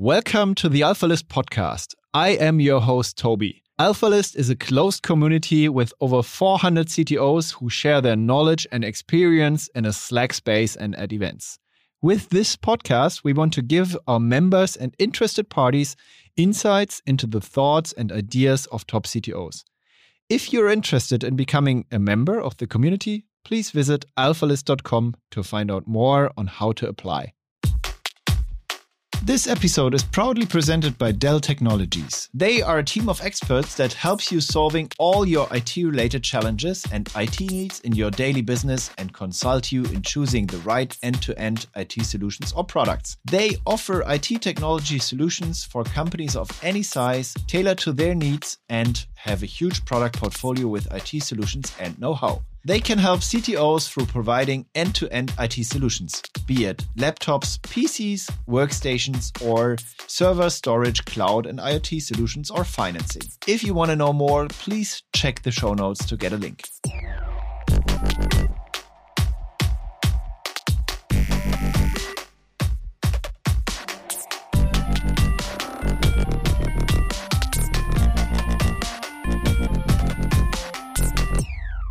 Welcome to the AlphaList podcast. I am your host, Toby. AlphaList is a closed community with over 400 CTOs who share their knowledge and experience in a Slack space and at events. With this podcast, we want to give our members and interested parties insights into the thoughts and ideas of top CTOs. If you're interested in becoming a member of the community, please visit alphalist.com to find out more on how to apply. This episode is proudly presented by Dell Technologies. They are a team of experts that helps you solving all your IT related challenges and IT needs in your daily business and consult you in choosing the right end-to-end IT solutions or products. They offer IT technology solutions for companies of any size, tailored to their needs and have a huge product portfolio with IT solutions and know-how. They can help CTOs through providing end to end IT solutions, be it laptops, PCs, workstations, or server, storage, cloud, and IoT solutions or financing. If you want to know more, please check the show notes to get a link.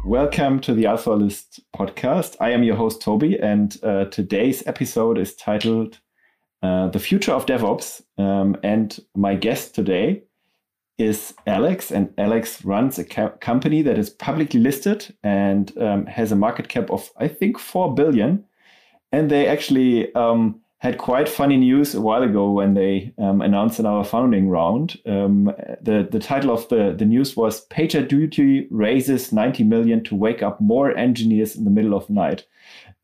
Welcome to the AlphaList podcast. I am your host, Toby, and uh, today's episode is titled uh, The Future of DevOps. Um, and my guest today is Alex, and Alex runs a ca- company that is publicly listed and um, has a market cap of, I think, 4 billion. And they actually um, had quite funny news a while ago when they um, announced in our founding round. Um, the the title of the, the news was PagerDuty raises 90 million to wake up more engineers in the middle of night.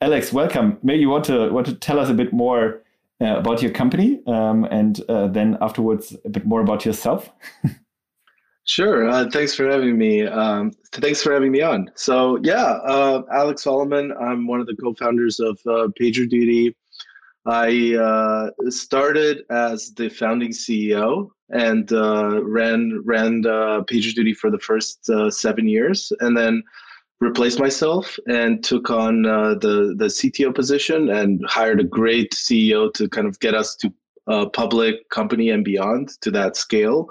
Alex, welcome. Maybe you want to want to tell us a bit more uh, about your company, um, and uh, then afterwards a bit more about yourself. Sure. Uh, thanks for having me. Um, thanks for having me on. So yeah, uh, Alex Solomon. I'm one of the co-founders of uh, PagerDuty. I uh, started as the founding CEO and uh, ran ran uh, PagerDuty for the first uh, seven years, and then replaced myself and took on uh, the the CTO position and hired a great CEO to kind of get us to a public company and beyond to that scale.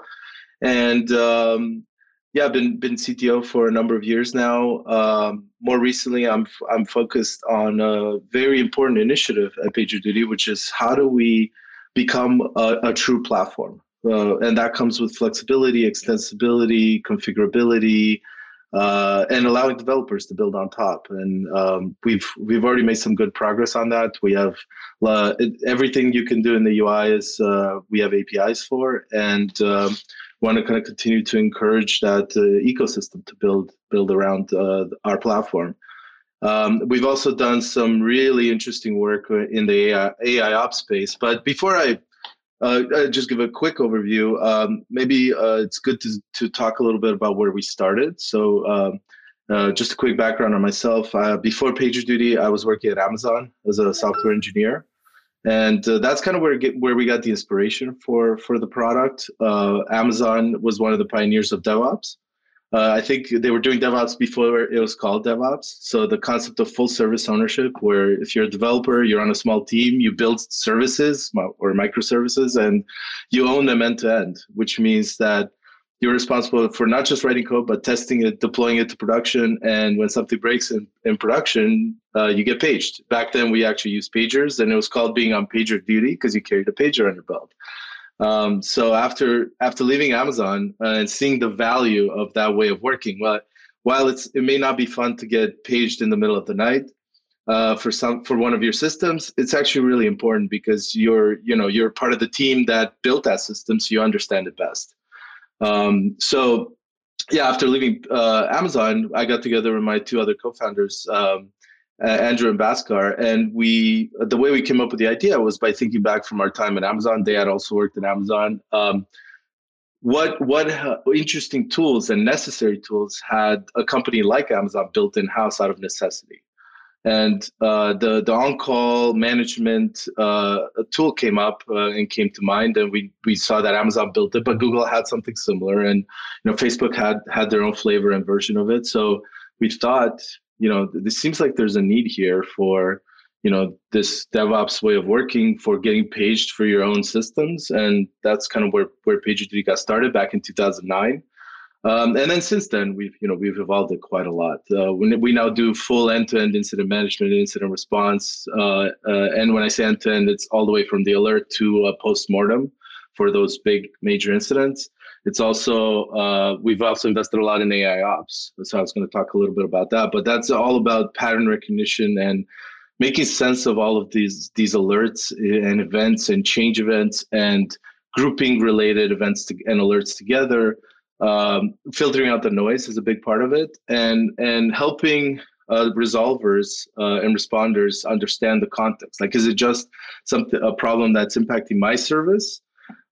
And um, yeah, I've been been CTO for a number of years now. Um, more recently, I'm I'm focused on a very important initiative at PagerDuty, which is how do we become a, a true platform, uh, and that comes with flexibility, extensibility, configurability, uh, and allowing developers to build on top. And um, we've we've already made some good progress on that. We have uh, everything you can do in the UI is uh, we have APIs for, and um, want to kind of continue to encourage that uh, ecosystem to build build around uh, our platform. Um, we've also done some really interesting work in the AI, AI ops space. But before I uh, just give a quick overview, um, maybe uh, it's good to, to talk a little bit about where we started. So, um, uh, just a quick background on myself. Uh, before PagerDuty, I was working at Amazon as a software engineer and uh, that's kind of where get, where we got the inspiration for for the product. Uh, Amazon was one of the pioneers of DevOps. Uh, I think they were doing DevOps before it was called DevOps. So the concept of full service ownership, where if you're a developer, you're on a small team, you build services or microservices, and you own them end to end, which means that you're responsible for not just writing code, but testing it, deploying it to production. And when something breaks in, in production, uh, you get paged. Back then, we actually used pagers, and it was called being on pager duty because you carried a pager on your belt. Um, so after after leaving Amazon uh, and seeing the value of that way of working, well, while it's it may not be fun to get paged in the middle of the night, uh, for some for one of your systems, it's actually really important because you're you know you're part of the team that built that system, so you understand it best. Um, so yeah, after leaving uh, Amazon, I got together with my two other co-founders, um, Andrew and Bhaskar, and we the way we came up with the idea was by thinking back from our time at Amazon. They had also worked at Amazon. Um, what what interesting tools and necessary tools had a company like Amazon built in house out of necessity? And uh, the the on call management uh, tool came up uh, and came to mind, and we we saw that Amazon built it, but Google had something similar, and you know Facebook had had their own flavor and version of it. So we thought, you know, this seems like there's a need here for you know this DevOps way of working for getting paged for your own systems, and that's kind of where where PagerDuty got started back in 2009. Um, and then since then, we've you know we've evolved it quite a lot. Uh, we, we now do full end-to-end incident management, incident response, uh, uh, and when I say end-to-end, it's all the way from the alert to post-mortem for those big major incidents. It's also uh, we've also invested a lot in AI ops, so I was going to talk a little bit about that. But that's all about pattern recognition and making sense of all of these these alerts and events and change events and grouping related events to, and alerts together um, filtering out the noise is a big part of it and and helping uh, resolvers uh, and responders understand the context. Like is it just something a problem that's impacting my service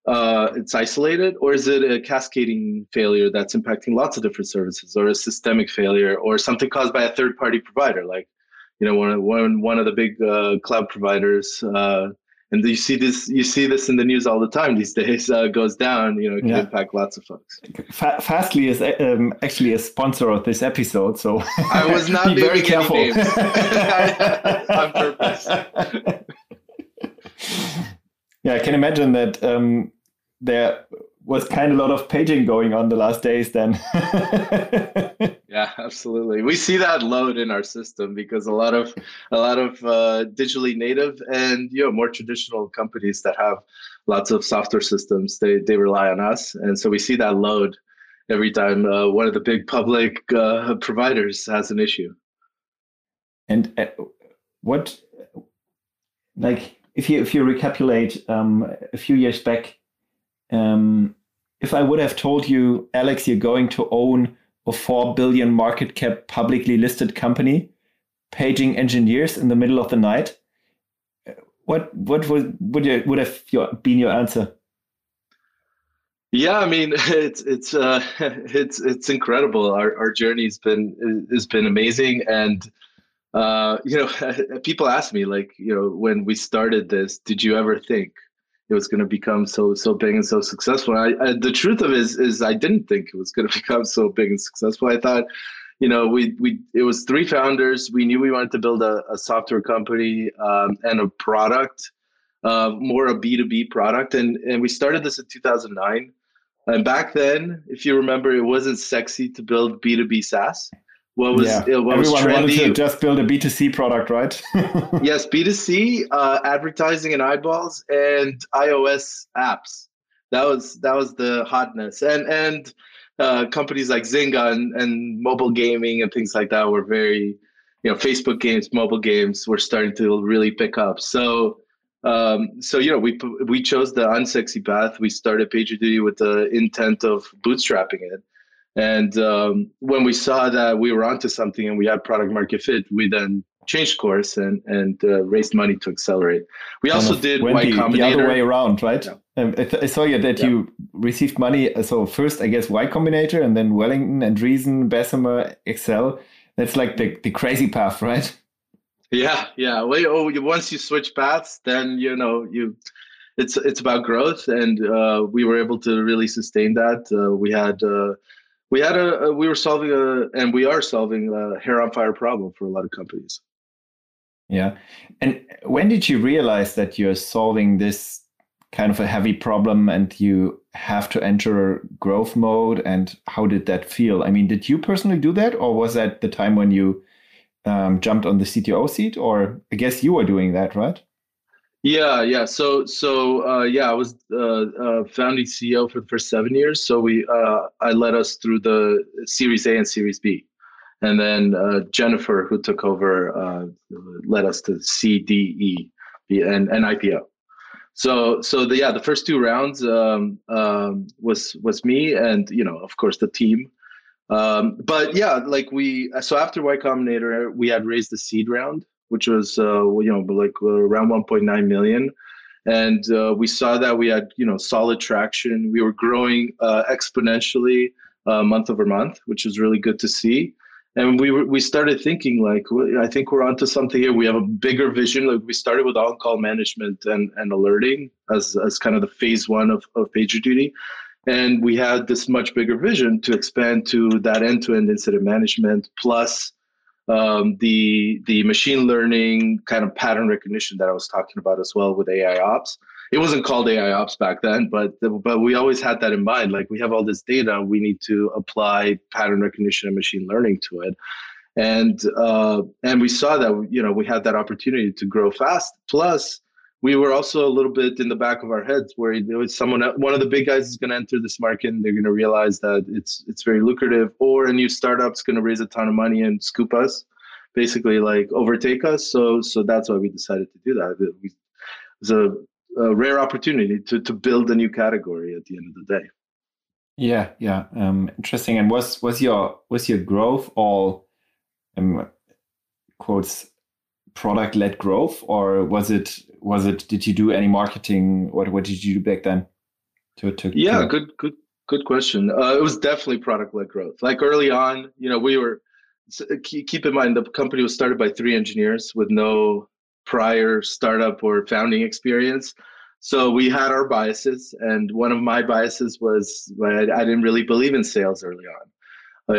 uh, it's isolated or is it a cascading failure that's impacting lots of different services or a systemic failure or something caused by a third party provider? Like you know one, one, one of the big uh, cloud providers uh, and you see this you see this in the news all the time. These days uh, goes down you know it can yeah. impact lots of folks. Fastly is um, actually a sponsor of this episode so i was not be very careful. on purpose. Yeah i can imagine that um, there was kind of a lot of paging going on the last days then. Yeah absolutely. We see that load in our system because a lot of a lot of uh, digitally native and you know more traditional companies that have lots of software systems they they rely on us. And so we see that load every time uh, one of the big public uh, providers has an issue. And uh, what like if you if you recapitulate um, a few years back um, if I would have told you, Alex, you're going to own a 4 billion market cap publicly listed company, paging engineers in the middle of the night, what what would would, you, would have your, been your answer? Yeah, I mean it's it's uh, it's it's incredible. Our our journey's been has been amazing, and uh, you know, people ask me like, you know, when we started this, did you ever think it was going to become so so big and so successful. I, I, the truth of it is is I didn't think it was going to become so big and successful. I thought, you know, we we it was three founders. We knew we wanted to build a, a software company um, and a product, uh, more a B two B product, and and we started this in 2009. And back then, if you remember, it wasn't sexy to build B two B SaaS what was yeah. what everyone was wanted to just build a b2c product right? Yes b2c uh, advertising and eyeballs and ios apps. That was that was the hotness. And and uh, companies like zynga and, and mobile gaming and things like that were very you know facebook games mobile games were starting to really pick up. So um, so you know we we chose the unsexy path. We started pagerduty with the intent of bootstrapping it and um, when we saw that we were onto something and we had product market fit, we then changed course and and uh, raised money to accelerate. We kind also did Y Combinator. The other way around, right? Yeah. Um, I, th- I, saw you that yeah. you received money. So first, I guess Y Combinator, and then Wellington and Reason, Bessemer, Accel. That's like the, the crazy path, right? Yeah, yeah. Well, oh, once you switch paths, then you know you it's it's about growth, and uh, we were able to really sustain that. Uh, we had uh, we had a, a, we were solving a and we are solving a hair on fire problem for a lot of companies. Yeah. And when did you realize that you're solving this kind of a heavy problem and you have to enter growth mode? And how did that feel? I mean did you personally do that or was that the time when you um, jumped on the cto seat? Or i guess you were doing that right yeah, yeah. So, so uh, yeah, I was uh, uh, founding CEO for the first seven years. So we, uh, I led us through the Series A and Series B, and then uh, Jennifer, who took over, uh, led us to C, D, E, and, and IPO. So, so the yeah, the first two rounds um, um, was was me, and you know, of course, the team. Um, but yeah, like we, so after Y Combinator, we had raised the seed round which was uh, you know like uh, around 1.9 million. And uh, we saw that we had you know solid traction. We were growing uh, exponentially uh, month over month which is really good to see. And we we started thinking like i think we're onto something here. We have a bigger vision. Like we started with on-call management and, and alerting as, as kind of the phase one of, of pagerduty. And we had this much bigger vision to expand to that end-to-end incident management plus um, the the machine learning kind of pattern recognition that I was talking about as well with AI ops. It wasn't called AI ops back then, but but we always had that in mind. Like we have all this data, we need to apply pattern recognition and machine learning to it, and uh, and we saw that you know we had that opportunity to grow fast. Plus, we were also a little bit in the back of our heads where there was someone one of the big guys is going to enter this market and they're going to realize that it's it's very lucrative or a new startup's going to raise a ton of money and scoop us basically like overtake us. So so that's why we decided to do that. It was a, a rare opportunity to to build a new category at the end of the day. Yeah yeah um interesting. And was was your was your growth all um quotes product led growth or was it was it did you do any marketing? What what did you do back then to, to yeah to... good good good question. Uh, it was definitely product led growth. Like early on you know we were keep in mind the company was started by three engineers with no prior startup or founding experience. So we had our biases and one of my biases was I, I didn't really believe in sales early on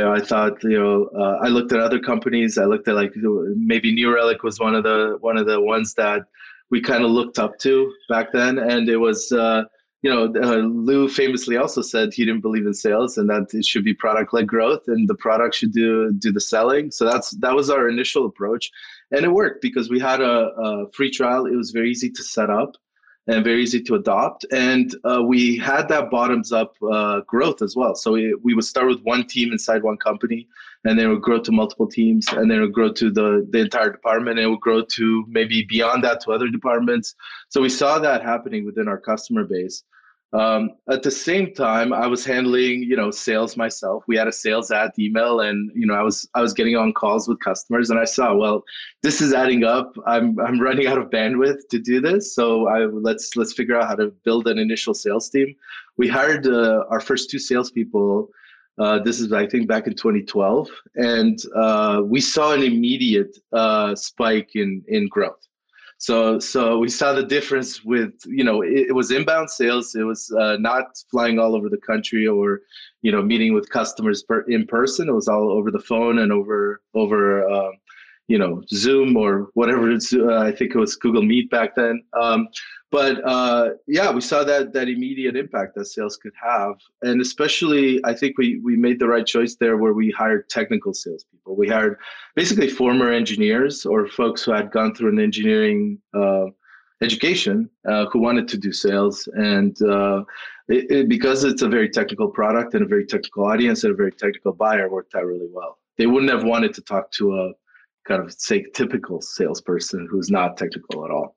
I thought, you know, uh, I looked at other companies. I looked at like maybe New Relic was one of the one of the ones that we kind of looked up to back then, and it was, uh, you know, uh, Lew famously also said he didn't believe in sales and that it should be product led growth, and the product should do do the selling. So that's that was our initial approach, and it worked because we had a, a free trial. It was very easy to set up and very easy to adopt. And uh, we had that bottoms up uh, growth as well. So we, we would start with one team inside one company, and then it would grow to multiple teams, and then it would grow to the, the entire department, and it would grow to maybe beyond that to other departments. So we saw that happening within our customer base. Um, at the same time, I was handling, you know, sales myself. We had a sales ad email, and you know, I was I was getting on calls with customers, and I saw, well, this is adding up. I'm I'm running out of bandwidth to do this, so I let's let's figure out how to build an initial sales team. We hired uh, our first two salespeople. Uh, this is I think back in 2012, and uh, we saw an immediate uh, spike in in growth. So so we saw the difference with you know it, it was inbound sales. It was uh, not flying all over the country or you know meeting with customers per, in person. It was all over the phone and over over um, you know Zoom or whatever. It's, uh, I think it was Google Meet back then. Um, but uh, yeah, we saw that that immediate impact that sales could have, and especially I think we we made the right choice there where we hired technical salespeople. We hired basically former engineers or folks who had gone through an engineering uh, education uh, who wanted to do sales, and uh, it, it, because it's a very technical product and a very technical audience and a very technical buyer, worked out really well. They wouldn't have wanted to talk to a kind of say typical salesperson who's not technical at all.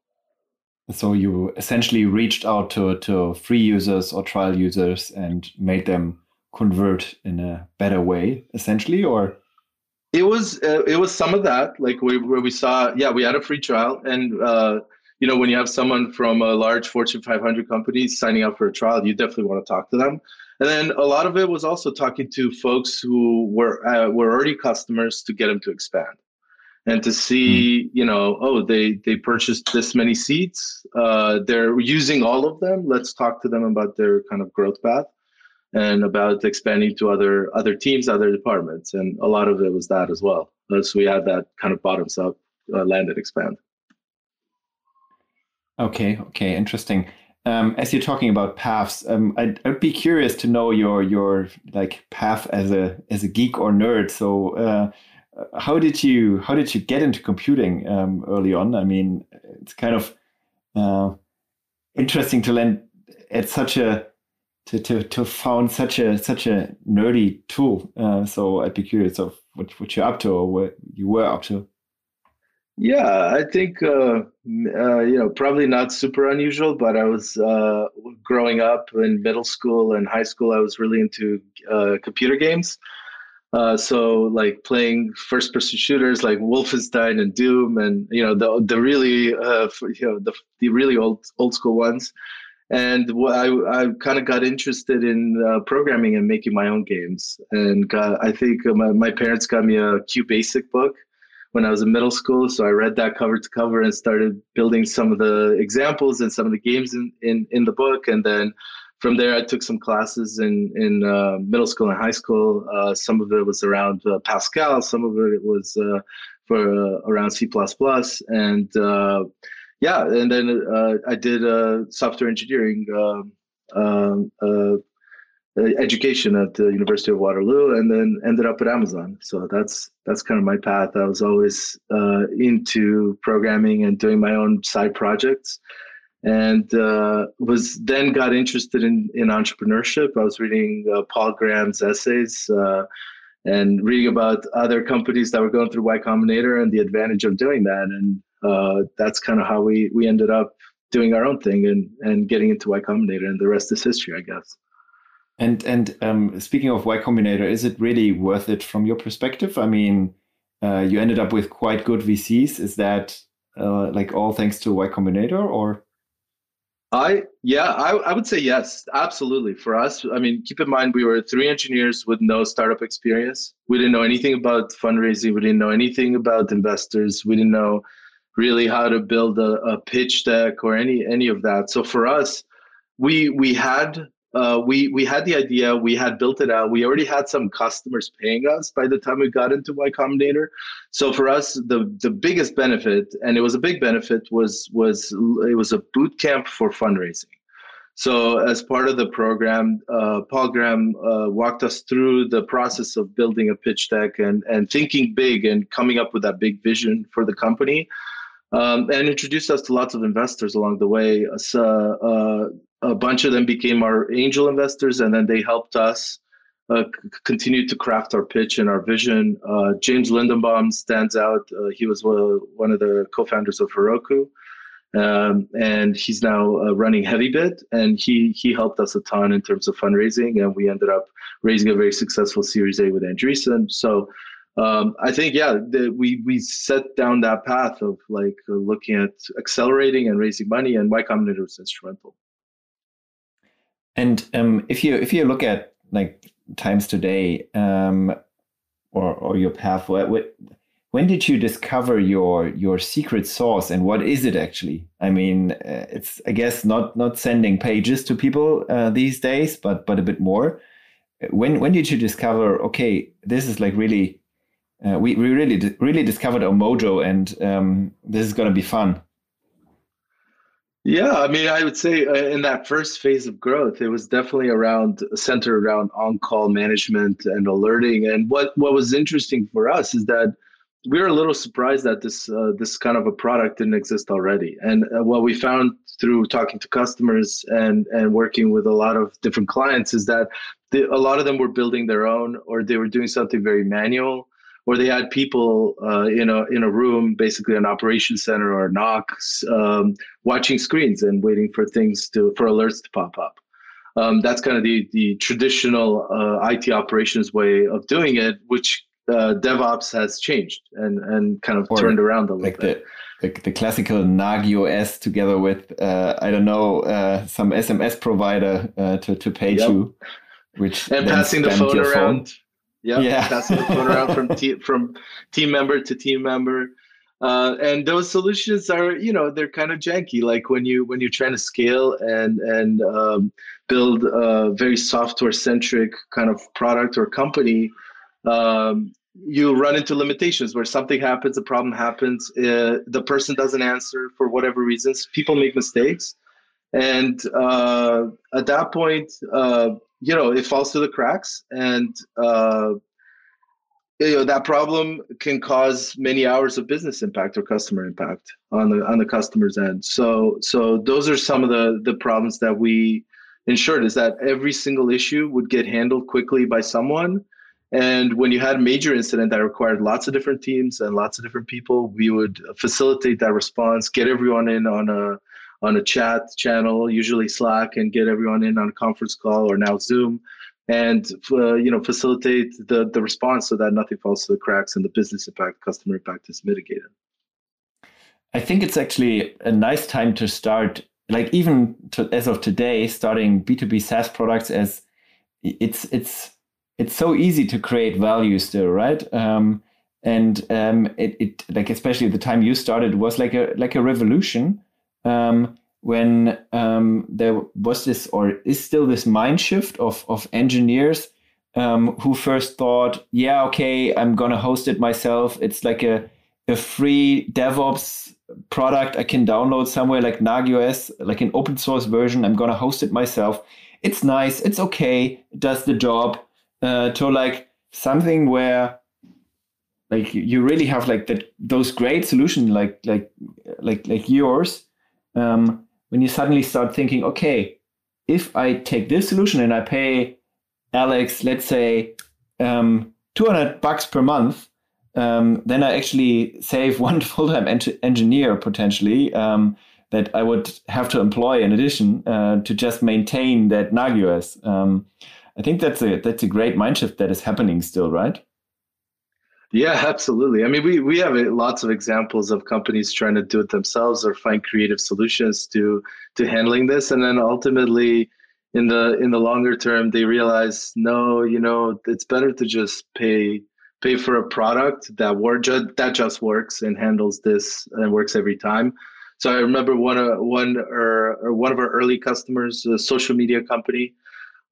So you essentially reached out to, to free users or trial users and made them convert in a better way, essentially, or it was uh, it was some of that, like we, where we saw, yeah, we had a free trial, and uh, you know when you have someone from a large Fortune 500 company signing up for a trial, you definitely want to talk to them. And then a lot of it was also talking to folks who were uh, were already customers to get them to expand and to see hmm. you know oh they they purchased this many seats. Uh, they're using all of them. Let's talk to them about their kind of growth path and about expanding to other other teams other departments. And a lot of it was that as well. So we had that kind of bottoms up uh, land and expand. Okay okay interesting. Um, as you're talking about paths, um, I'd, I'd, be curious to know your your like path as a as a geek or nerd. So, uh, how did you how did you get into computing um, early on? I mean, it's kind of uh, interesting to learn at such a to, to, to found such a such a nerdy tool. Uh, so I'd be curious of what, what you're up to or what you were up to. Yeah, I think uh, uh, you know probably not super unusual, but I was uh, growing up in middle school and high school. I was really into uh, computer games. Uh, so like playing first person shooters like Wolfenstein and Doom and you know the the really uh, you know the the really old old school ones. And I I kind of got interested in uh, programming and making my own games. And got, I think my, my parents got me a QBasic book when I was in middle school. So I read that cover to cover and started building some of the examples and some of the games in, in, in the book. And then from there, I took some classes in in uh, middle school and high school. Uh, some of it was around uh, Pascal, some of it was uh, for uh, around C++, and yeah, and then I did software engineering um, education at the University of Waterloo, and then ended up at Amazon. So that's that's kind of my path. I was always into programming and doing my own side projects and uh, was then got interested in, in entrepreneurship. I was reading uh, Paul Graham's essays uh, and reading about other companies that were going through Y Combinator and the advantage of doing that. And uh, that's kind of how we we ended up doing our own thing and and getting into Y Combinator, and the rest is history, I guess. And and um, speaking of Y Combinator, is it really worth it from your perspective? I mean, uh, you ended up with quite good VCs. Is that uh, like all thanks to Y Combinator, or I yeah, I, I would say yes, absolutely. For us, I mean, keep in mind we were three engineers with no startup experience. We didn't know anything about fundraising. We didn't know anything about investors. We didn't know really how to build a, a pitch deck or any any of that. So for us, we we had uh, we we had the idea, we had built it out. We already had some customers paying us by the time we got into Y Combinator. So for us, the the biggest benefit, and it was a big benefit, was was it was a boot camp for fundraising. So as part of the program, uh, Paul Graham uh, walked us through the process of building a pitch deck and and thinking big and coming up with that big vision for the company. Um, and introduced us to lots of investors along the way. So, uh, a bunch of them became our angel investors, and then they helped us uh, c- continue to craft our pitch and our vision. Uh, James Lindenbaum stands out. Uh, he was one of the co-founders of Heroku, um, and he's now uh, running HeavyBit, and he he helped us a ton in terms of fundraising, and we ended up raising a very successful Series A with Andreessen. So. Um, I think yeah, the, we we set down that path of like looking at accelerating and raising money, and Y Combinator was instrumental. And um, if you if you look at like times today, um, or or your path, what, when did you discover your your secret sauce, and what is it actually? I mean, uh, it's I guess not not sending pages to people uh, these days, but but a bit more. When when did you discover? Okay, this is like really. Uh, we, we really really discovered our mojo and um, this is going to be fun yeah, I mean, I would say uh, in that first phase of growth, it was definitely around centered around on-call management and alerting. And what what was interesting for us is that we were a little surprised that this uh, this kind of a product didn't exist already. And uh, what we found through talking to customers and and working with a lot of different clients is that the, a lot of them were building their own, or they were doing something very manual where they had people uh, in a in a room, basically an operation center or a NOC, um, watching screens and waiting for things to for alerts to pop up. Um, that's kind of the the traditional uh, IT operations way of doing it, which uh, DevOps has changed and and kind of or turned around a little like bit. The, the, the classical NAGIOS together with uh, I don't know uh, some SMS provider uh, to to page yep. you, which and passing the phone around. Phone Yep, yeah, that's what's going around from te- from team member to team member. Uh, and those solutions are, you know, they're kind of janky. Like when you when you're trying to scale and and um, build a very software centric kind of product or company, um, you run into limitations where something happens, a problem happens, uh, the person doesn't answer for whatever reasons. People make mistakes, and uh, at that point, uh, you know it falls through the cracks and uh, you know that problem can cause many hours of business impact or customer impact on the on the customer's end. So so those are some of the the problems that we ensured is that every single issue would get handled quickly by someone. And when you had a major incident that required lots of different teams and lots of different people we would facilitate that response get everyone in on a on a chat channel, usually Slack, and get everyone in on a conference call or now Zoom, and uh, you know facilitate the the response so that nothing falls to the cracks and the business impact, customer impact is mitigated. I think it's actually a nice time to start, like even to, as of today, starting B two B SaaS products as it's it's it's so easy to create value still, right? Um, and um, it, it like especially the time you started was like a like a revolution um, when um, there was this or is still this mind shift of of engineers um, who first thought, yeah, okay, I'm gonna host it myself. It's like a a free DevOps product I can download somewhere like Nagios, like an open source version. I'm gonna host it myself. It's nice. It's okay. It does the job. Uh, to like something where like you really have like that those great solution like like like like yours um, when you suddenly start thinking okay if i take this solution and i pay alex let's say um, 200 bucks per month um, then i actually save one full-time en- engineer potentially um, that i would have to employ in addition uh, to just maintain that nagios um, I think that's a that's a great mind shift that is happening still, right? Yeah, absolutely. I mean, we we have lots of examples of companies trying to do it themselves or find creative solutions to to handling this, and then ultimately, in the in the longer term, they realize no, you know, it's better to just pay pay for a product that work that just works and handles this and works every time. So I remember one uh, one or, or one of our early customers, a social media company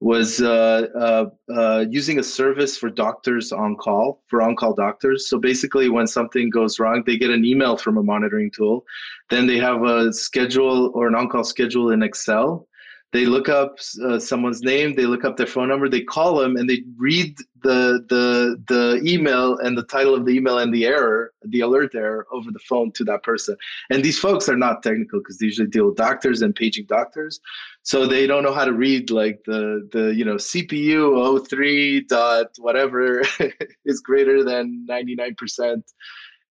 was uh, uh, uh, using a service for doctors on call for on call doctors. So basically, when something goes wrong, they get an email from a monitoring tool. Then they have a schedule or an on call schedule in Excel they look up uh, someone's name they look up their phone number they call them and they read the the the email and the title of the email and the error the alert error over the phone to that person. And these folks are not technical because they usually deal with doctors and paging doctors. So they don't know how to read like the the you know cpu 03 dot whatever is greater than 99%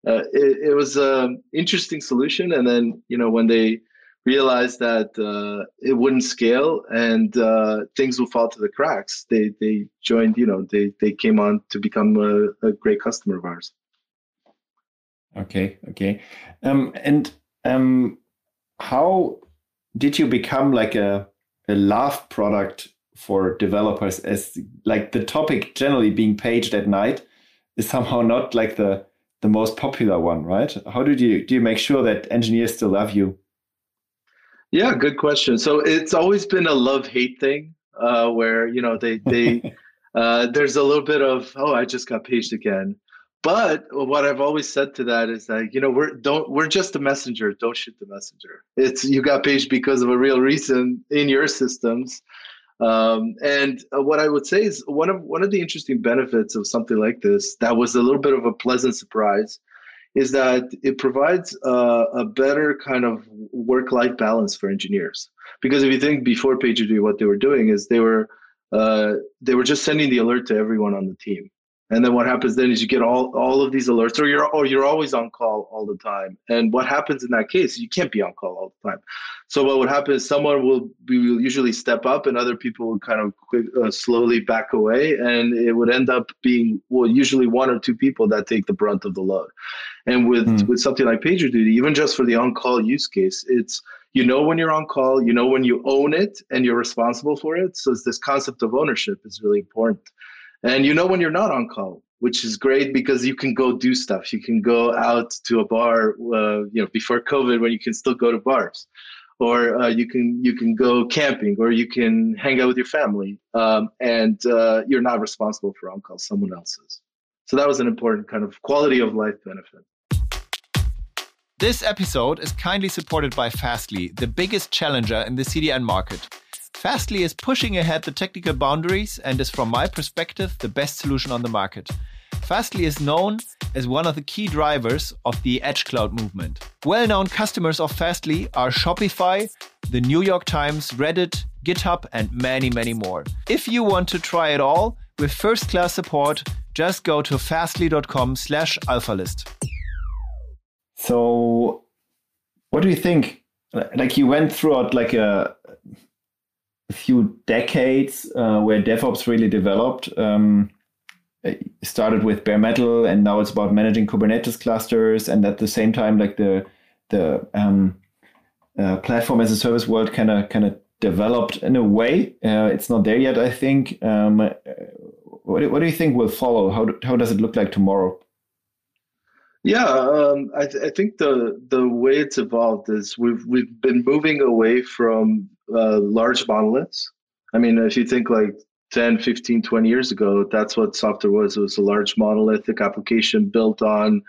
uh, it, it was an interesting solution. And then you know when they realized that uh, it wouldn't scale and uh, things will fall to the cracks. They they joined, you know, they they came on to become a, a great customer of ours. Okay, okay, um, and um, how did you become like a a love product for developers? As like the topic generally being paged at night is somehow not like the the most popular one, right? How did you do you make sure that engineers still love you? Yeah, good question. So it's always been a love hate thing, uh, where you know they they uh, there's a little bit of oh I just got paged again, but what I've always said to that is that you know we're don't we're just a messenger. Don't shoot the messenger. It's you got paged because of a real reason in your systems. Um, and uh, what I would say is one of one of the interesting benefits of something like this that was a little bit of a pleasant surprise is that it provides a, a better kind of work-life balance for engineers. Because if you think before PagerDuty, what they were doing is they were uh, they were just sending the alert to everyone on the team. And then what happens then is you get all, all of these alerts, or you're or you're always on call all the time. And what happens in that case? You can't be on call all the time. So what would happen is someone will, will usually step up, and other people would kind of quick, uh, slowly back away, and it would end up being well usually one or two people that take the brunt of the load. And with mm. with something like PagerDuty, even just for the on call use case, it's you know when you're on call, you know when you own it, and you're responsible for it. So it's this concept of ownership is really important. And you know when you're not on call, which is great because you can go do stuff. You can go out to a bar, uh, you know, before COVID when you can still go to bars, or uh, you can you can go camping, or you can hang out with your family, um, and uh, you're not responsible for on call. Someone else is. So that was an important kind of quality of life benefit. This episode is kindly supported by Fastly, the biggest challenger in the CDN market. Fastly is pushing ahead the technical boundaries and is, from my perspective, the best solution on the market. Fastly is known as one of the key drivers of the Edge Cloud movement. Well known customers of Fastly are Shopify, the New York Times, Reddit, GitHub, and many, many more. If you want to try it all with first class support, just go to fastly.com slash alphalist. So, what do you think? Like you went throughout like a a few decades uh, where DevOps really developed. Um, started with bare metal, and now it's about managing Kubernetes clusters, and at the same time, like the the um, uh, platform as a service world kind of kind of developed in a way. Uh, it's not there yet, I think. Um, what, what do you think will follow? How, do, how does it look like tomorrow? Yeah, um, I, th- I, think the the way it's evolved is we've we've been moving away from uh, large monoliths. I mean, if you think like 10, 15, 20 years ago, that's what software was. It was a large monolithic application built on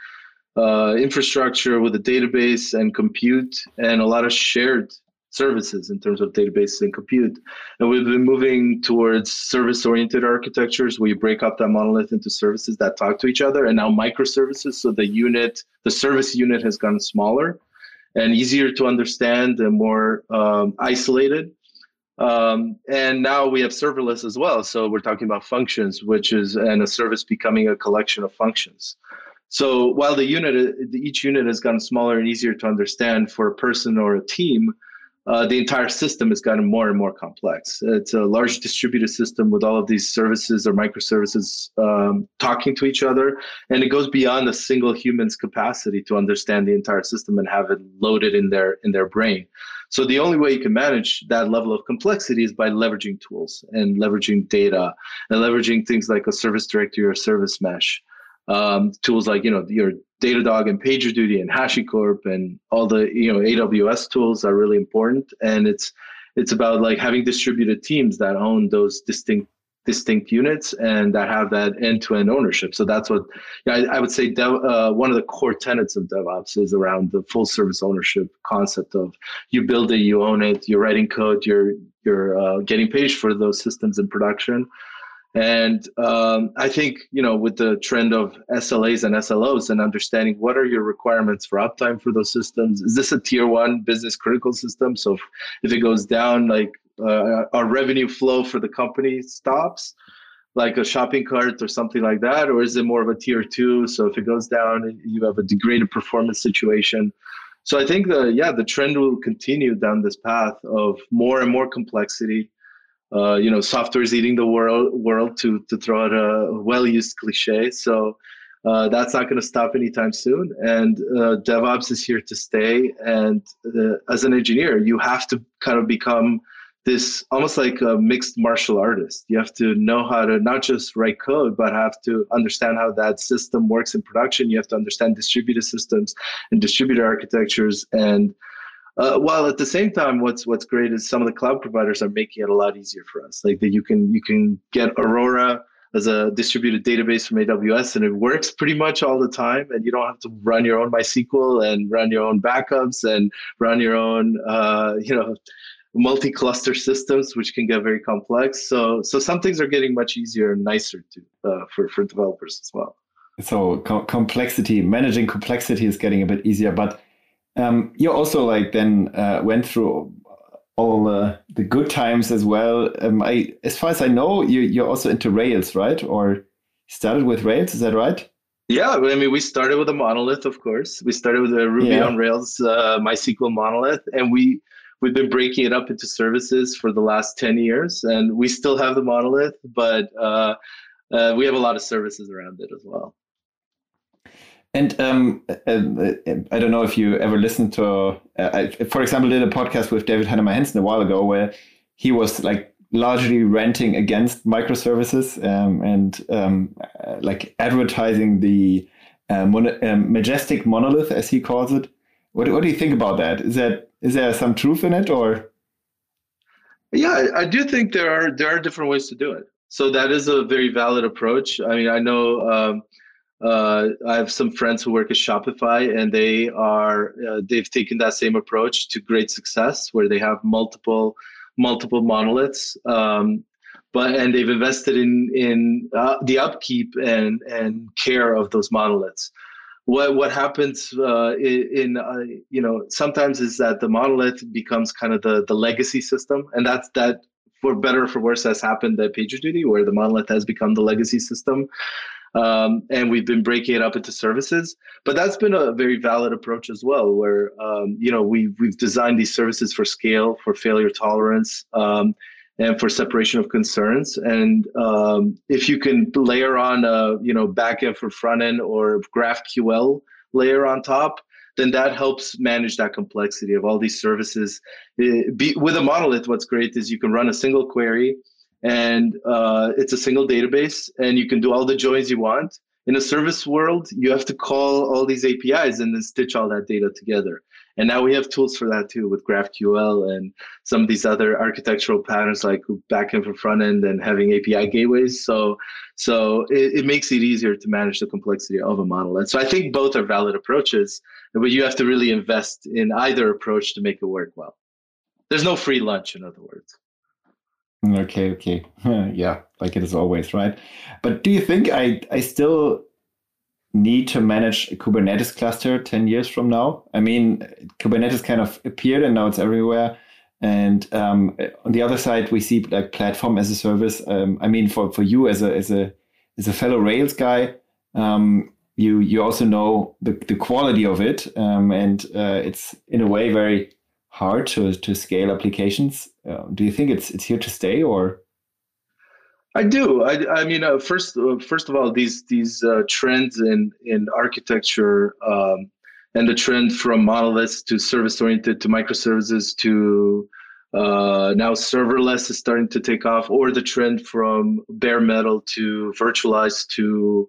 uh, infrastructure with a database and compute and a lot of shared services in terms of databases and compute. And we've been moving towards service oriented architectures where you break up that monolith into services that talk to each other and now microservices. So the unit, the service unit has gotten smaller and easier to understand and more um, isolated. Um, and now we have serverless as well. So we're talking about functions, which is and a service becoming a collection of functions. So while the unit, each unit has gotten smaller and easier to understand for a person or a team, uh, the entire system has gotten more and more complex. It's a large distributed system with all of these services or microservices um, talking to each other, and it goes beyond a single human's capacity to understand the entire system and have it loaded in their in their brain. So the only way you can manage that level of complexity is by leveraging tools and leveraging data and leveraging things like a service directory or service mesh um, tools like you know your Datadog and PagerDuty and HashiCorp and all the you know AWS tools are really important. And it's it's about like having distributed teams that own those distinct distinct units and that have that end-to-end ownership. So that's what I, I would say. Dev, uh, one of the core tenets of DevOps is around the full service ownership concept of you build it, you own it, you're writing code, you're you're uh, getting paid for those systems in production. And um, I think, you know, with the trend of SLAs and SLOs and understanding what are your requirements for uptime for those systems, is this a tier one business critical system? So if, if it goes down, like uh, our revenue flow for the company stops, like a shopping cart or something like that? Or is it more of a tier two? So if it goes down, you have a degraded performance situation. So I think the yeah the trend will continue down this path of more and more complexity, uh, you know, software is eating the world world to to throw out a well used cliche. So uh, that's not going to stop anytime soon. And uh, DevOps is here to stay. And uh, as an engineer, you have to kind of become this almost like a mixed martial artist. You have to know how to not just write code, but have to understand how that system works in production. You have to understand distributed systems and distributed architectures and uh, while at the same time, what's what's great is some of the cloud providers are making it a lot easier for us. Like that, you can you can get Aurora as a distributed database from AWS, and it works pretty much all the time. And you don't have to run your own MySQL and run your own backups and run your own uh, you know multi-cluster systems, which can get very complex. So so some things are getting much easier and nicer to uh, for for developers as well. So co- complexity, managing complexity is getting a bit easier, but um, you also like then uh, went through all uh, the good times as well. Um, I, as far as I know, you you're also into Rails, right? Or started with Rails, is that right? Yeah, I mean, we started with a monolith, of course. We started with a Ruby yeah. on Rails uh, MySQL monolith, and we we've been breaking it up into services for the last ten years, and we still have the monolith, but uh, uh, we have a lot of services around it as well. And um, uh, uh, I don't know if you ever listened to, uh, I, for example, did a podcast with David Heinemeier Hansson a while ago where he was like largely ranting against microservices um, and um, uh, like advertising the uh, mon- um, majestic monolith, as he calls it. What, what do you think about that? Is that is there some truth in it, or? Yeah, I do think there are there are different ways to do it. So that is a very valid approach. I mean, I know um, uh, I have some friends who work at Shopify, and they are uh, they've taken that same approach to great success, where they have multiple multiple monoliths, um, but and they've invested in in uh, the upkeep and and care of those monoliths. What what happens uh, in, uh, you know sometimes is that the monolith becomes kind of the the legacy system, and that's that for better or for worse has happened at PagerDuty, where the monolith has become the legacy system. Um, and we've been breaking it up into services. But that's been a very valid approach as well, where um, you know we we've designed these services for scale, for failure tolerance, um, and for separation of concerns. And um, if you can layer on a you know backend for front end or GraphQL layer on top, then that helps manage that complexity of all these services. It, eh, be, with a monolith, what's great is you can run a single query and uh, it's a single database and you can do all the joins you want in a service world, you have to call all these APIs and then stitch all that data together. And now we have tools for that too with GraphQL and some of these other architectural patterns like backend for front end and having API gateways. So, so it, it makes it easier to manage the complexity of a model. And so I think both are valid approaches, but you have to really invest in either approach to make it work well. There's no free lunch, in other words. Okay, okay. yeah, like it is always, right? But do you think I, I still need to manage a Kubernetes cluster 10 years from now? I mean, Kubernetes kind of appeared and now it's everywhere. And um, on the other side, we see like platform as a service. Um, I mean, for, for you as a as a as a fellow Rails guy, um, you you also know the, the quality of it, um, and uh, it's in a way very hard to to scale applications. Uh, do you think it's it's here to stay, or I do. I, I mean, uh, first, uh, first of all, these these uh, trends in in architecture um, and the trend from monoliths to service oriented to microservices to uh, now serverless is starting to take off, or the trend from bare metal to virtualized to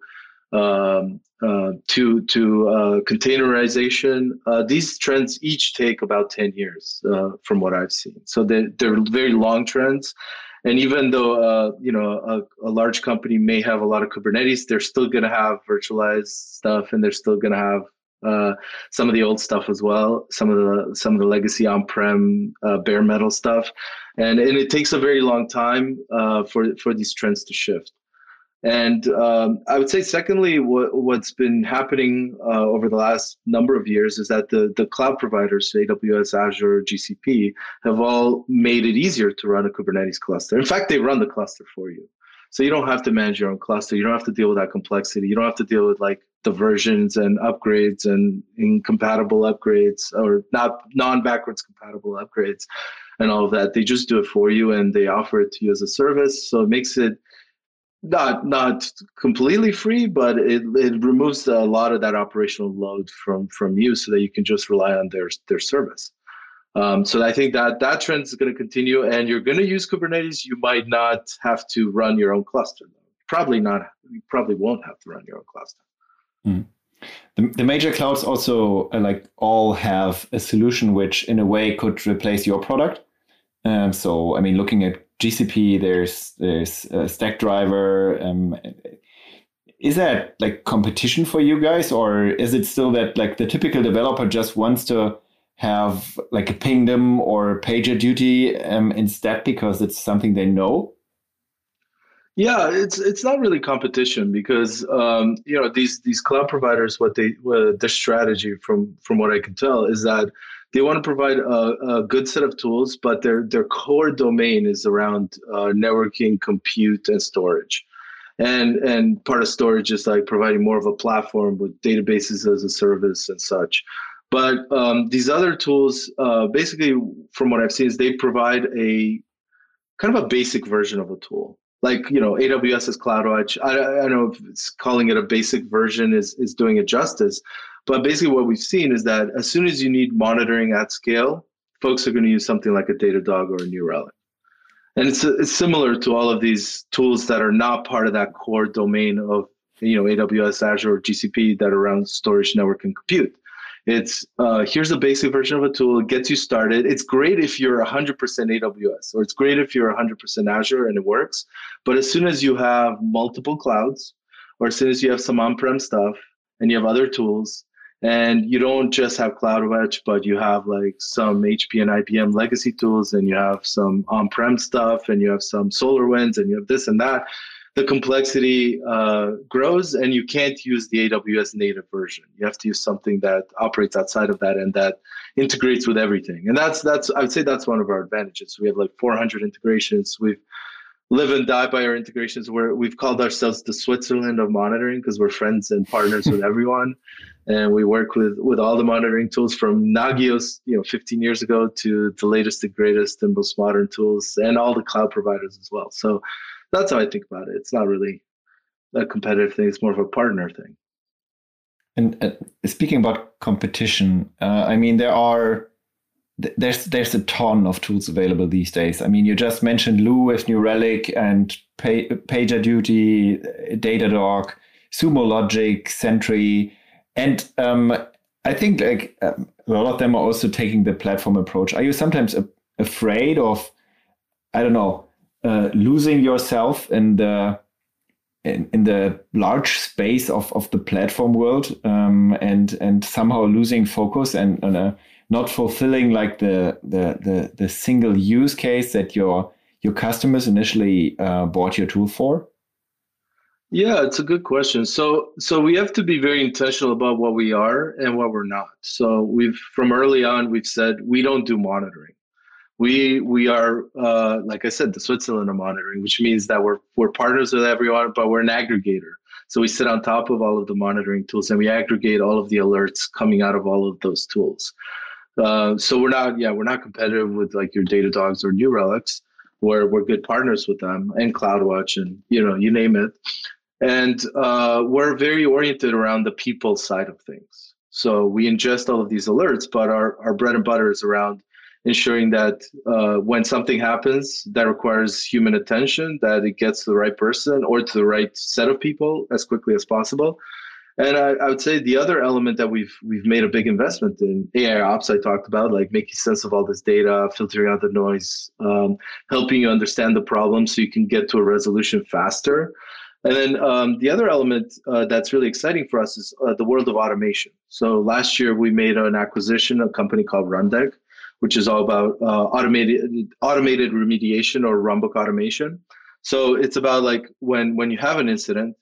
um, uh, to to uh, containerization. these trends each take about ten years, from what I've seen. So they they're very long trends and even though uh, you know a, a, large company may have a lot of Kubernetes, they're still going to have virtualized stuff, and they're still going to have uh, some of the old stuff as well, some of the some of the legacy on-prem uh, bare metal stuff, and and it takes a very long time uh, for for these trends to shift. And um, I would say, secondly, what, what's been happening uh, over the last number of years is that the, the cloud providers, AWS, Azure, GCP, have all made it easier to run a Kubernetes cluster. In fact, they run the cluster for you. So you don't have to manage your own cluster. You don't have to deal with that complexity. You don't have to deal with like the versions and upgrades and incompatible upgrades or not non-backwards compatible upgrades and all of that. They just do it for you and they offer it to you as a service. So it makes it not not completely free, but it, it removes a lot of that operational load from from you, so that you can just rely on their their service. Um, so I think that that trend is going to continue, and you're going to use Kubernetes. You might not have to run your own cluster. Probably not. You probably won't have to run your own cluster. Mm. The, the major clouds also uh, like all have a solution which, in a way, could replace your product. Um, so I mean, looking at GCP, there's there's a Stackdriver. Um, is that like competition for you guys, or is it still that like the typical developer just wants to have like a pingdom or PagerDuty um, instead because it's something they know? Yeah, it's it's not really competition because um, you know these these cloud providers what they what their strategy from from what I can tell is that they want to provide a, a, good set of tools, but their their core domain is around uh, networking, compute, and storage. And and part of storage is like providing more of a platform with databases as a service and such. But um, these other tools, uh, basically, from what I've seen, is they provide a kind of a basic version of a tool. Like you know, AWS is CloudWatch. I, I know if it's calling it a basic version is is doing it justice, but basically, what we've seen is that as soon as you need monitoring at scale, folks are going to use something like a Datadog or a New Relic. And it's, it's similar to all of these tools that are not part of that core domain of you know AWS, Azure, or GCP that are around storage, network, and compute. It's uh, here's a basic version of a tool. It gets you started. It's great if you're 100% AWS, or it's great if you're 100% Azure and it works. But as soon as you have multiple clouds, or as soon as you have some on-prem stuff and you have other tools, and you don't just have CloudWatch, but you have like some HP and IBM legacy tools, and you have some on-prem stuff, and you have some SolarWinds, and you have this and that. The complexity uh, grows, and you can't use the AWS native version. You have to use something that operates outside of that and that integrates with everything. And that's that's I would say that's one of our advantages. We have like 400 integrations. We've live and die by our integrations. Where we've called ourselves the Switzerland of monitoring because we're friends and partners with everyone, and we work with with all the monitoring tools from Nagios, you know, 15 years ago to the latest and greatest and most modern tools, and all the cloud providers as well. So that's how I think about it. It's not really a competitive thing; it's more of a partner thing. And uh, speaking about competition, uh, I mean there are there's there's a ton of tools available these days. I mean, you just mentioned Lew with New Relic and PagerDuty, Datadog, Sumo Logic, Sentry, and um, I think like um, a lot of them are also taking the platform approach. Are you sometimes a- afraid of, I don't know, uh, losing yourself in the in, in, the large space of, of the platform world um, and and somehow losing focus and, and uh, not fulfilling like the, the the the single use case that your your customers initially uh, bought your tool for? Yeah, it's a good question. So so we have to be very intentional about what we are and what we're not. So we've from early on we've said we don't do monitoring. We we are uh, like I said, the Switzerland of monitoring, which means that we're we're partners with everyone, but we're an aggregator. So we sit on top of all of the monitoring tools and we aggregate all of the alerts coming out of all of those tools. Uh, so we're not, yeah, we're not competitive with like your Datadogs or New Relics. We're we're good partners with them and CloudWatch and you know you name it. And uh, we're very oriented around the people side of things. So we ingest all of these alerts, but our, our bread and butter is around ensuring that uh, when something happens that requires human attention, that it gets to the right person or to the right set of people as quickly as possible. And I, I, would say the other element that we've we've made a big investment in AI ops I talked about, like making sense of all this data, filtering out the noise, um, helping you understand the problem so you can get to a resolution faster. And then um, the other element uh, that's really exciting for us is uh, the world of automation. So last year we made an acquisition, a company called Rundeck, which is all about uh, automated automated remediation or runbook automation. So it's about like when when you have an incident,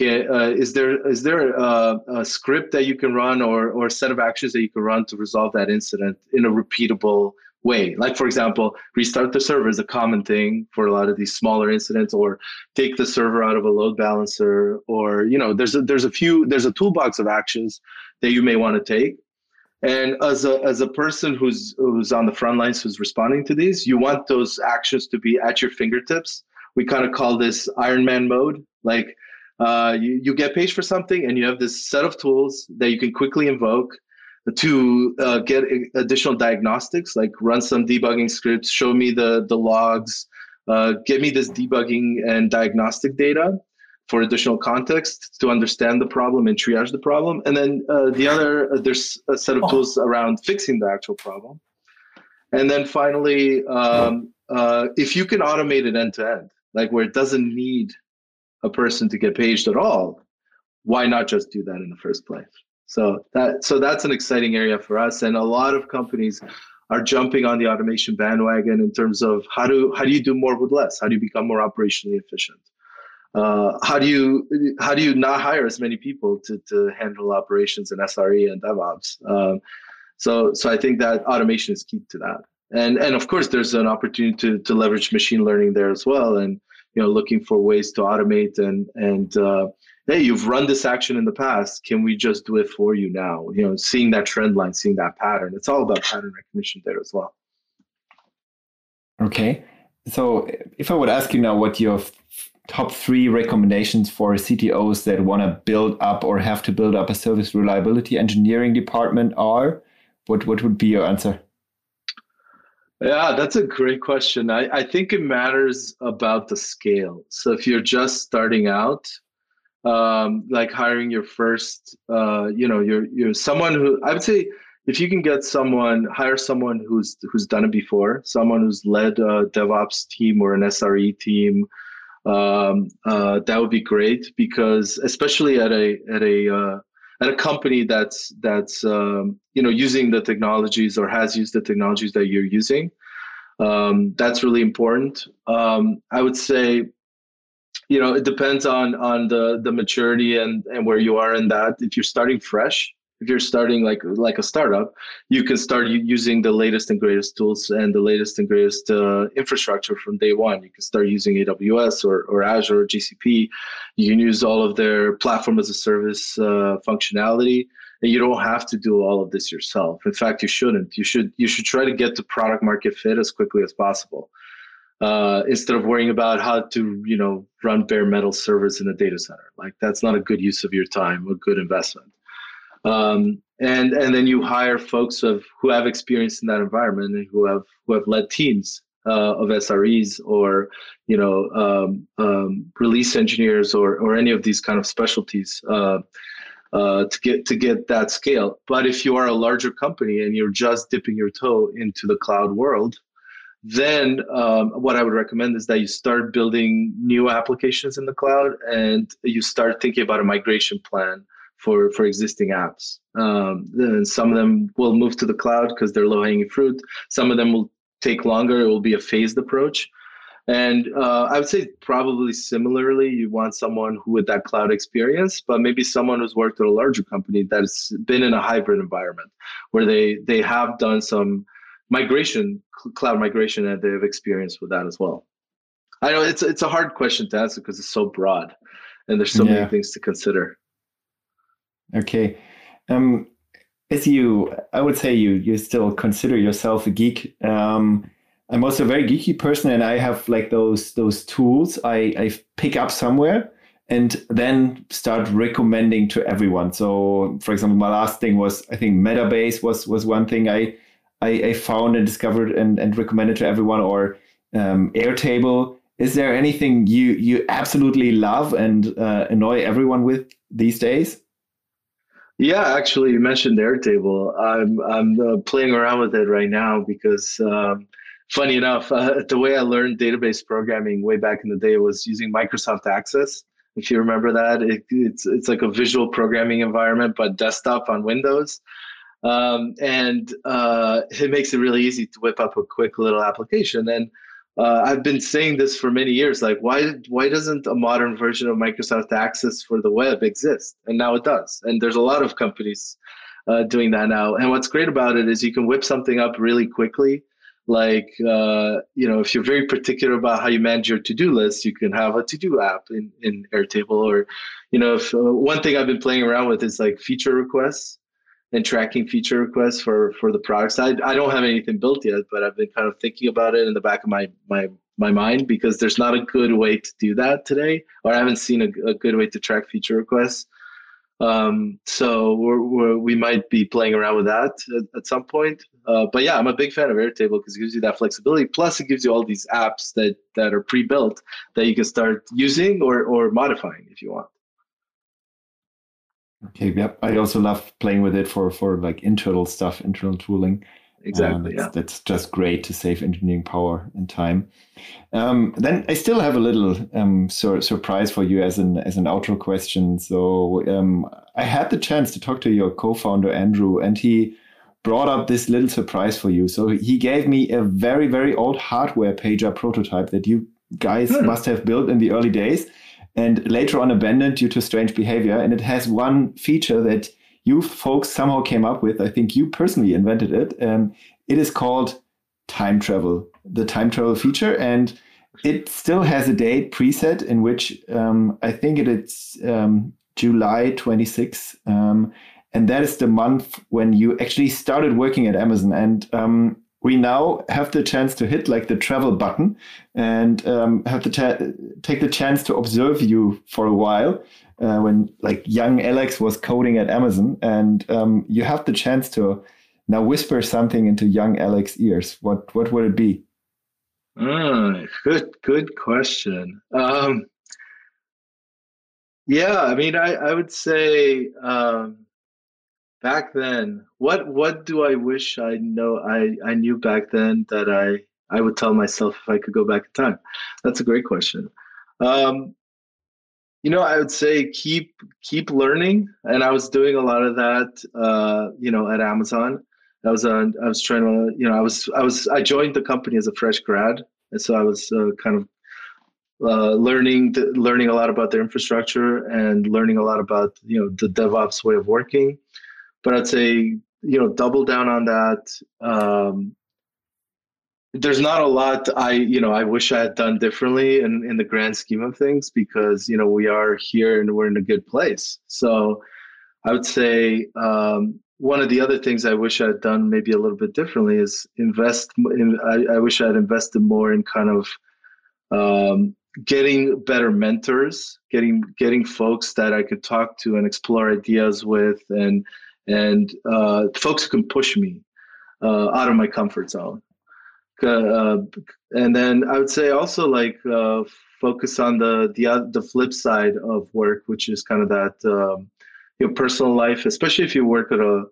uh, is there is there a, a, script that you can run or or set of actions that you can run to resolve that incident in a repeatable way. Like for example, restart the server is a common thing for a lot of these smaller incidents, or take the server out of a load balancer, or you know, there's a, there's a few there's a toolbox of actions that you may want to take. And as a as a person who's who's on the front lines who's responding to these, you want those actions to be at your fingertips. We kind of call this Iron Man mode. Like uh, you, you get paged for something and you have this set of tools that you can quickly invoke to uh, get additional diagnostics, like run some debugging scripts, show me the, the logs, uh, give me this debugging and diagnostic data for additional context to understand the problem and triage the problem. And then uh, the other, uh, there's a set of oh. tools around fixing the actual problem. And then finally, um, uh, if you can automate it end to end, like where it doesn't need a person to get paged at all, why not just do that in the first place? So that so that's an exciting area for us, and a lot of companies are jumping on the automation bandwagon in terms of how do how do you do more with less? How do you become more operationally efficient? Uh, how do you how do you not hire as many people to to handle operations and SRE and DevOps? Um, so so I think that automation is key to that. And and of course there's an opportunity to to leverage machine learning there as well, and you know looking for ways to automate and and uh, hey, you've run this action in the past. Can we just do it for you now? You know, seeing that trend line, seeing that pattern. It's all about pattern recognition there as well. Okay. So if I would ask you now what your top three recommendations for CTOs that want to build up or have to build up a service reliability engineering department are, what, what would be your answer? Yeah, that's a great question. I, I think it matters about the scale. So if you're just starting out, um, like hiring your first, uh, you know, you're you're someone who I would say if you can get someone, hire someone who's who's done it before, someone who's led a DevOps team or an SRE team, um, uh, that would be great because especially at a at a uh, at a company that's that's um, you know using the technologies or has used the technologies that you're using, um, that's really important. Um, I would say you know it depends on on the the maturity and and where you are in that if you're starting fresh if you're starting like like a startup you can start using the latest and greatest tools and the latest and greatest uh, infrastructure from day one. You can start using aws or, or azure or gcp you can use all of their platform as a service uh, functionality. And you don't have to do all of this yourself. In fact you shouldn't. You should you should try to get to product market fit as quickly as possible uh, instead of worrying about how to you know run bare metal servers in a data center. Like that's not a good use of your time a good investment um, and and then you hire folks of who have experience in that environment and who have who have led teams uh, of SREs or you know um, um, release engineers or or any of these kind of specialties uh, uh, to get to get that scale. But if you are a larger company and you're just dipping your toe into the cloud world, then um, what I would recommend is that you start building new applications in the cloud and you start thinking about a migration plan for for existing apps. Um, some of them will move to the cloud because they're low hanging fruit. Some of them will take longer. It will be a phased approach. And uh, I would say probably similarly, you want someone who with that cloud experience, but maybe someone who's worked at a larger company that's been in a hybrid environment where they they have done some migration, cloud migration, and they have experience with that as well. I know it's it's a hard question to answer because it's so broad, and there's so yeah. many things to consider. Okay. Um, as you, I would say you you still consider yourself a geek. Um, I'm also a very geeky person, and I have like those those tools I I pick up somewhere and then start recommending to everyone. So, for example, my last thing was I think Metabase was was one thing I I, I found and discovered and, and recommended to everyone, or um, Airtable. Is there anything you you absolutely love and uh, annoy everyone with these days? Yeah, actually, you mentioned Airtable. I'm I'm uh, playing around with it right now because, um, funny enough, uh, the way I learned database programming way back in the day was using Microsoft Access. If you remember that, it, it's it's like a visual programming environment, but desktop on Windows, um, and uh, it makes it really easy to whip up a quick little application. And uh, I've been saying this for many years. Like, why why doesn't a modern version of Microsoft Access for the web exist? And now it does. And there's a lot of companies uh, doing that now. And what's great about it is you can whip something up really quickly. Like, uh, you know, if you're very particular about how you manage your to-do list, you can have a to-do app in, in Airtable. Or, you know, if uh, one thing I've been playing around with is like feature requests and tracking feature requests for for the products. I I don't have anything built yet, but I've been kind of thinking about it in the back of my my my mind because there's not a good way to do that today, or I haven't seen a, a good way to track feature requests. Um, so we're, we're, we might be playing around with that at, at some point. Uh, but yeah, I'm a big fan of Airtable because it gives you that flexibility. Plus, it gives you all these apps that that are pre-built that you can start using or or modifying if you want. Okay, yep. I also love playing with it for for like internal stuff, internal tooling. Exactly. Um, yeah. That's just great to save engineering power and time. Um, then I still have a little um, sur- surprise for you as an as an outro question. So um, I had the chance to talk to your co-founder Andrew, and he brought up this little surprise for you. So he gave me a very very old hardware pager prototype that you guys hmm. must have built in the early days and later on abandoned due to strange behavior. And it has one feature that you folks somehow came up with. I think you personally invented it. Um, it is called time travel, the time travel feature. And it still has a date preset in which um, I think it is um, July 26. Um, and that is the month when you actually started working at Amazon. And um, we now have the chance to hit like the travel button and um, have to ta- take the chance to observe you for a while uh, when like young Alex was coding at Amazon and um, you have the chance to now whisper something into young Alex's ears. What what would it be? Mm, good good question. Um, yeah, I mean, I I would say. Um, back then what what do i wish i know i i knew back then that i i would tell myself if i could go back in time? That's a great question. Um you know i would say keep keep learning and i was doing a lot of that uh you know at amazon. I was uh, i was trying to you know i was i was i joined the company as a fresh grad and so i was uh, kind of uh, learning learning a lot about their infrastructure and learning a lot about you know the DevOps way of working but I'd say you know double down on that. Um, there's not a lot I you know I wish I had done differently in in the grand scheme of things because you know we are here and we're in a good place. So I would say um, one of the other things I wish I had done maybe a little bit differently is invest. In, I, I wish I had invested more in kind of um, getting better mentors, getting getting folks that I could talk to and explore ideas with, and and uh, folks who can push me uh, out of my comfort zone. uh, and then I would say also like uh, focus on the the the flip side of work, which is kind of that um, your personal life, especially if you work at a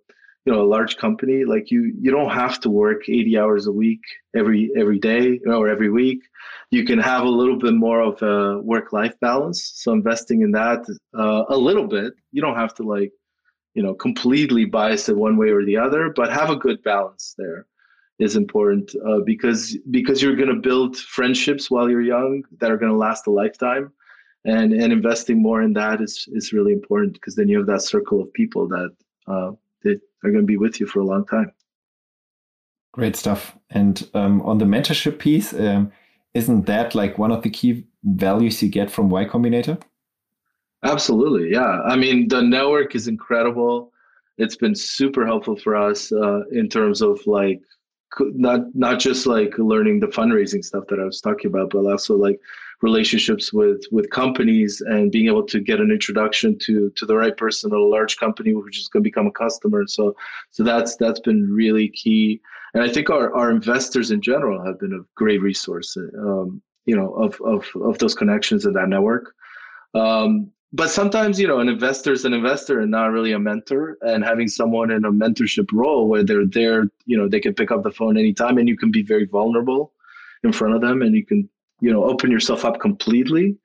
you know a large company. Like you you don't have to work eighty hours a week every every day or every week. You can have a little bit more of a work life balance. So investing in that uh, a little bit. You don't have to like you know completely biased in one way or the other, but have a good balance there is important uh, because because you're going to build friendships while you're young that are going to last a lifetime and and investing more in that is is really important because then you have that circle of people that uh, that are going to be with you for a long time. Great stuff. And um, on the mentorship piece um, isn't that like one of the key values you get from y combinator absolutely yeah i mean the network is incredible it's been super helpful for us uh, in terms of like not not just like learning the fundraising stuff that I was talking about, but also like relationships with with companies and being able to get an introduction to to the right person at a large company which is going to become a customer. So so that's that's been really key. And I think our, our investors in general have been a great resource, um, you know, of, of of those connections in that network. Um, but sometimes you know an investor is an investor and not really a mentor. And having someone in a mentorship role where they're there you know they can pick up the phone anytime and you can be very vulnerable in front of them and you can you know open yourself up completely.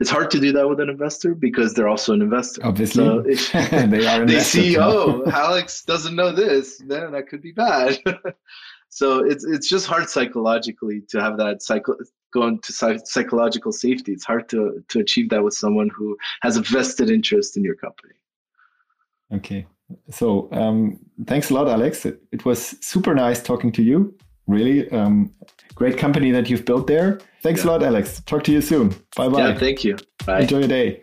It's hard to do that with an investor because they're also an investor. Obviously. So if they are they see oh alex doesn't know this then that could be bad. So it's it's just hard psychologically to have that psycho going to psychological safety. It's hard to to achieve that with someone who has a vested interest in your company. Okay, so um, thanks a lot, Alex. It, it, was super nice talking to you. Really, um, great company that you've built there. Thanks yeah. a lot, Alex. Talk to you soon. Bye bye. Yeah, thank you. Bye. Enjoy your day.